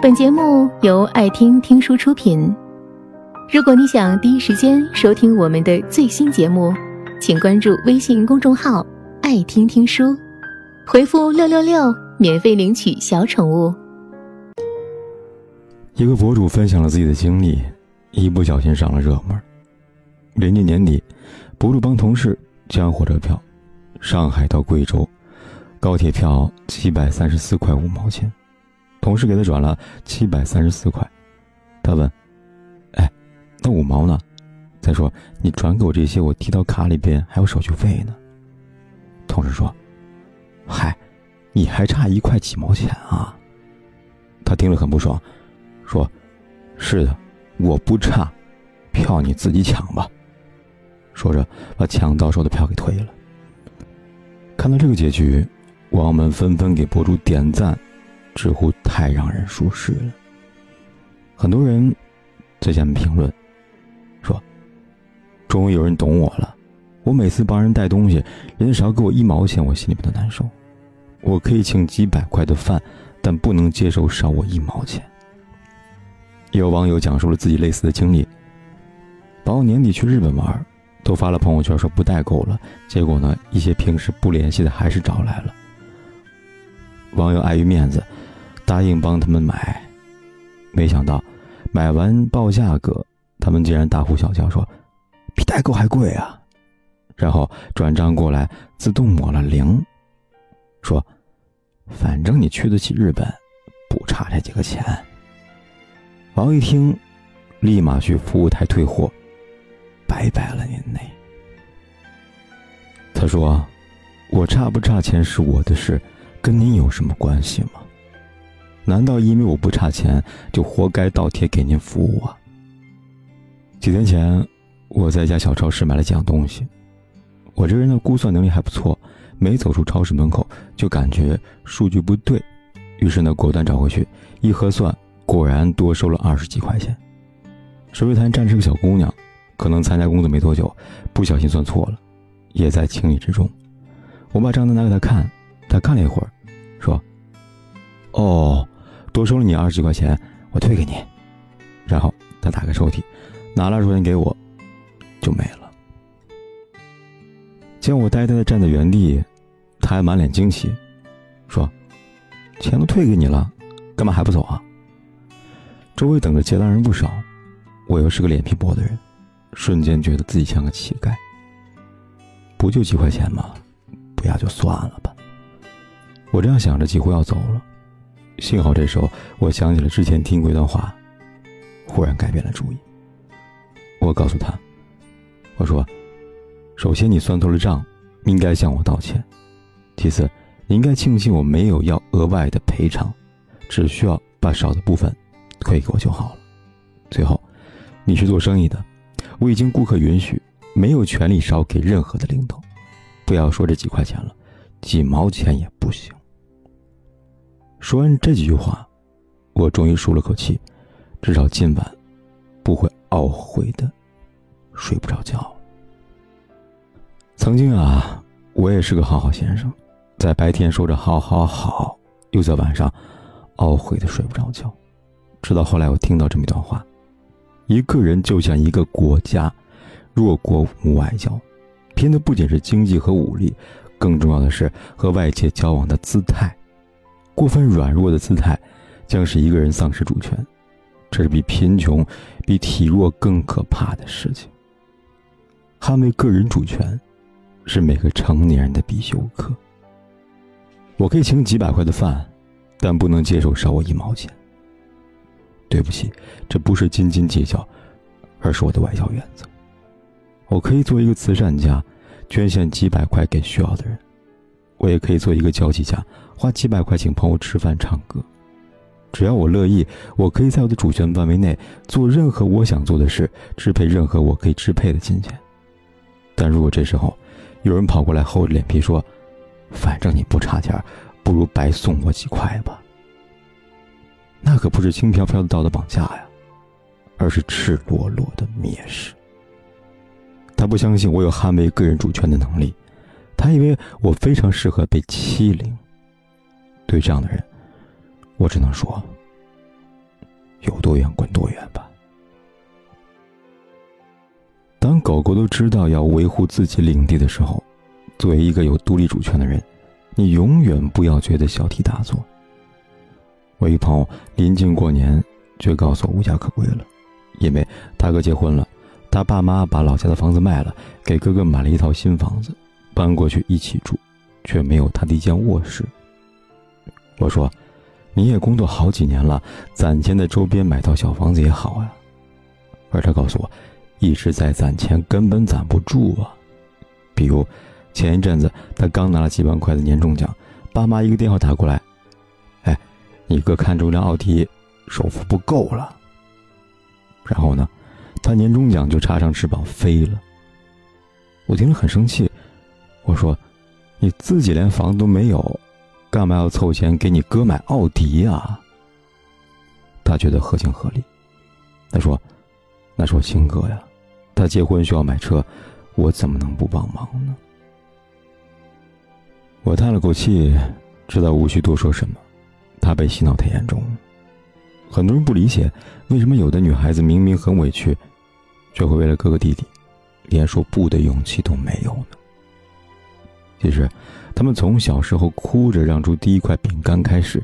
本节目由爱听听书出品。如果你想第一时间收听我们的最新节目，请关注微信公众号“爱听听书”，回复“六六六”免费领取小宠物。一个博主分享了自己的经历，一不小心上了热门。临近年底，博主帮同事抢火车票，上海到贵州，高铁票七百三十四块五毛钱，同事给他转了七百三十四块，他问：“哎，那五毛呢？”再说你转给我这些，我提到卡里边还有手续费呢。同事说：“嗨，你还差一块几毛钱啊？”他听了很不爽，说：“是的，我不差，票你自己抢吧。”说着把抢到手的票给退了。看到这个结局，网友们纷纷给博主点赞，直呼太让人舒适了。很多人在下面评论说。终于有人懂我了，我每次帮人带东西，人家少给我一毛钱，我心里边都难受。我可以请几百块的饭，但不能接受少我一毛钱。有网友讲述了自己类似的经历：，把我年底去日本玩，都发了朋友圈说不代购了，结果呢，一些平时不联系的还是找来了。网友碍于面子，答应帮他们买，没想到买完报价格，他们竟然大呼小叫说。比代购还贵啊！然后转账过来，自动抹了零，说：“反正你去得起日本，不差这几个钱。”王一听，立马去服务台退货，拜拜了您嘞。他说：“我差不差钱是我的事，跟您有什么关系吗？难道因为我不差钱，就活该倒贴给您服务啊？”几天前。我在一家小超市买了几样东西，我这人的估算能力还不错，没走出超市门口就感觉数据不对，于是呢果断找回去，一核算果然多收了二十几块钱。收银台站着个小姑娘，可能参加工作没多久，不小心算错了，也在情理之中。我把账单拿给她看，她看了一会儿，说：“，多收了你二十几块钱，我退给你。”然后他打开抽屉，拿了二十块钱给我。就没了。见我呆呆的站在原地，他还满脸惊奇，说：“钱都退给你了，干嘛还不走啊？”周围等着接单人不少，我又是个脸皮薄的人，瞬间觉得自己像个乞丐。不就几块钱吗？不要就算了吧。我这样想着，几乎要走了。幸好这时候我想起了之前听过一段话，忽然改变了主意。我告诉他。我说：“首先，你算错了账，应该向我道歉；其次，你应该庆幸我没有要额外的赔偿，只需要把少的部分退给我就好了。最后，你是做生意的，未经顾客允许，没有权利少给任何的零头。不要说这几块钱了，几毛钱也不行。”说完这几句话，我终于舒了口气，至少今晚不会懊悔的。睡不着觉。曾经啊，我也是个好好先生，在白天说着好好好，又在晚上懊悔的睡不着觉。直到后来，我听到这么一段话：一个人就像一个国家，弱国无外交，拼的不仅是经济和武力，更重要的是和外界交往的姿态。过分软弱的姿态，将使一个人丧失主权，这是比贫穷、比体弱更可怕的事情。捍卫个人主权，是每个成年人的必修课。我可以请几百块的饭，但不能接受少我一毛钱。对不起，这不是斤斤计较，而是我的外交原则。我可以做一个慈善家，捐献几百块给需要的人；我也可以做一个交际家，花几百块请朋友吃饭唱歌。只要我乐意，我可以在我的主权范围内做任何我想做的事，支配任何我可以支配的金钱。但如果这时候，有人跑过来厚着脸皮说：“反正你不差钱，不如白送我几块吧。”那可不是轻飘飘的道德绑架呀，而是赤裸裸的蔑视。他不相信我有捍卫个人主权的能力，他以为我非常适合被欺凌。对这样的人，我只能说：有多远滚多远吧。当狗狗都知道要维护自己领地的时候，作为一个有独立主权的人，你永远不要觉得小题大做。我一朋友临近过年，却告诉我无家可归了，因为大哥结婚了，他爸妈把老家的房子卖了，给哥哥买了一套新房子，搬过去一起住，却没有他的一间卧室。我说：“你也工作好几年了，攒钱在周边买套小房子也好啊。”而他告诉我，一直在攒钱，根本攒不住啊。比如前一阵子他刚拿了几万块的年终奖，爸妈一个电话打过来。哎你哥看中辆奥迪，首付不够了。然后呢，他年终奖就插上翅膀飞了。我听了很生气，：“你自己连房都没有，干嘛要凑钱给你哥买奥迪啊？”他觉得合情合理。他说：“那是我亲哥呀，他结婚需要买车，我怎么能不帮忙呢？”我叹了口气，知道无需多说什么。他被洗脑太严重了，很多人不理解，为什么有的女孩子明明很委屈，却会为了哥哥弟弟，连说不的勇气都没有呢？其实，他们从小时候哭着让出第一块饼干开始，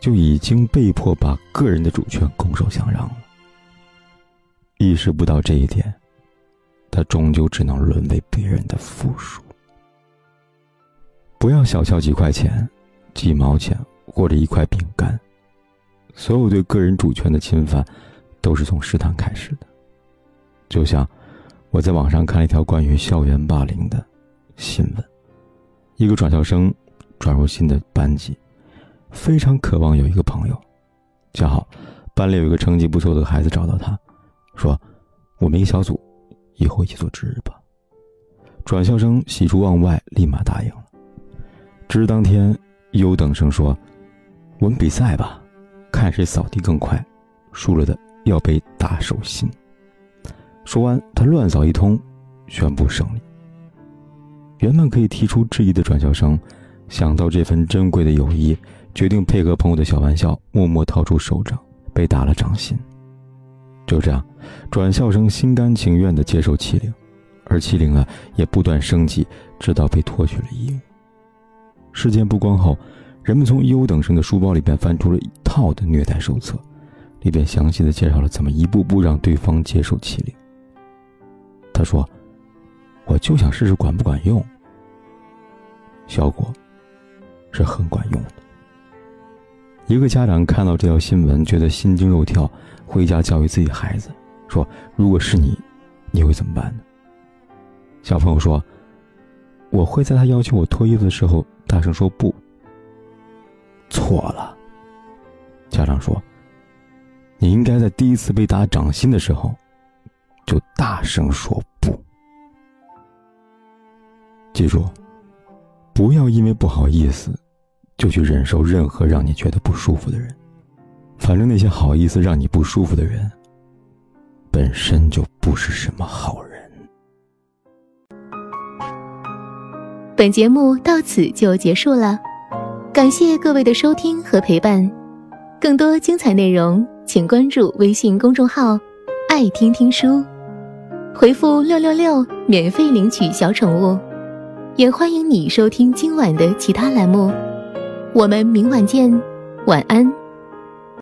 就已经被迫把个人的主权拱手相让了。意识不到这一点，他终究只能沦为别人的附属。不要小瞧几块钱，几毛钱。或者一块饼干，所有对个人主权的侵犯，都是从试探开始的。就像我在网上看了一条关于校园霸凌的新闻，一个转校生转入新的班级，非常渴望有一个朋友。恰好班里有一个成绩不错的孩子找到他，说：“我们一小组，以后一起做值日吧。”转校生喜出望外，立马答应了。值日当天，优等生说。我们比赛吧，看谁扫地更快，输了的要被打手心。说完，他乱扫一通，宣布胜利。原本可以提出质疑的转校生，想到这份珍贵的友谊，决定配合朋友的小玩笑，默默掏出手掌，被打了掌心。就这样，转校生心甘情愿地接受欺凌，而欺凌呢，也不断升级，直到被脱去了衣物。事件曝光后。人们从优等生的书包里边翻出了一套的虐待手册，里边详细的介绍了怎么一步步让对方接受欺凌。他说：“我就想试试管不管用。”效果是很管用的。一个家长看到这条新闻，觉得心惊肉跳，回家教育自己孩子说：“如果是你，你会怎么办呢？”小朋友说：“我会在他要求我脱衣服的时候，大声说不。”错了。家长说：“你应该在第一次被打掌心的时候，就大声说。记住，不要因为不好意思，就去忍受任何让你觉得不舒服的人。反正那些好意思让你不舒服的人，本身就不是什么好人。”本节目到此就结束了。感谢各位的收听和陪伴，更多精彩内容请关注微信公众号“爱听听书”，回复“六六六”免费领取小宠物，也欢迎你收听今晚的其他栏目。我们明晚见，晚安。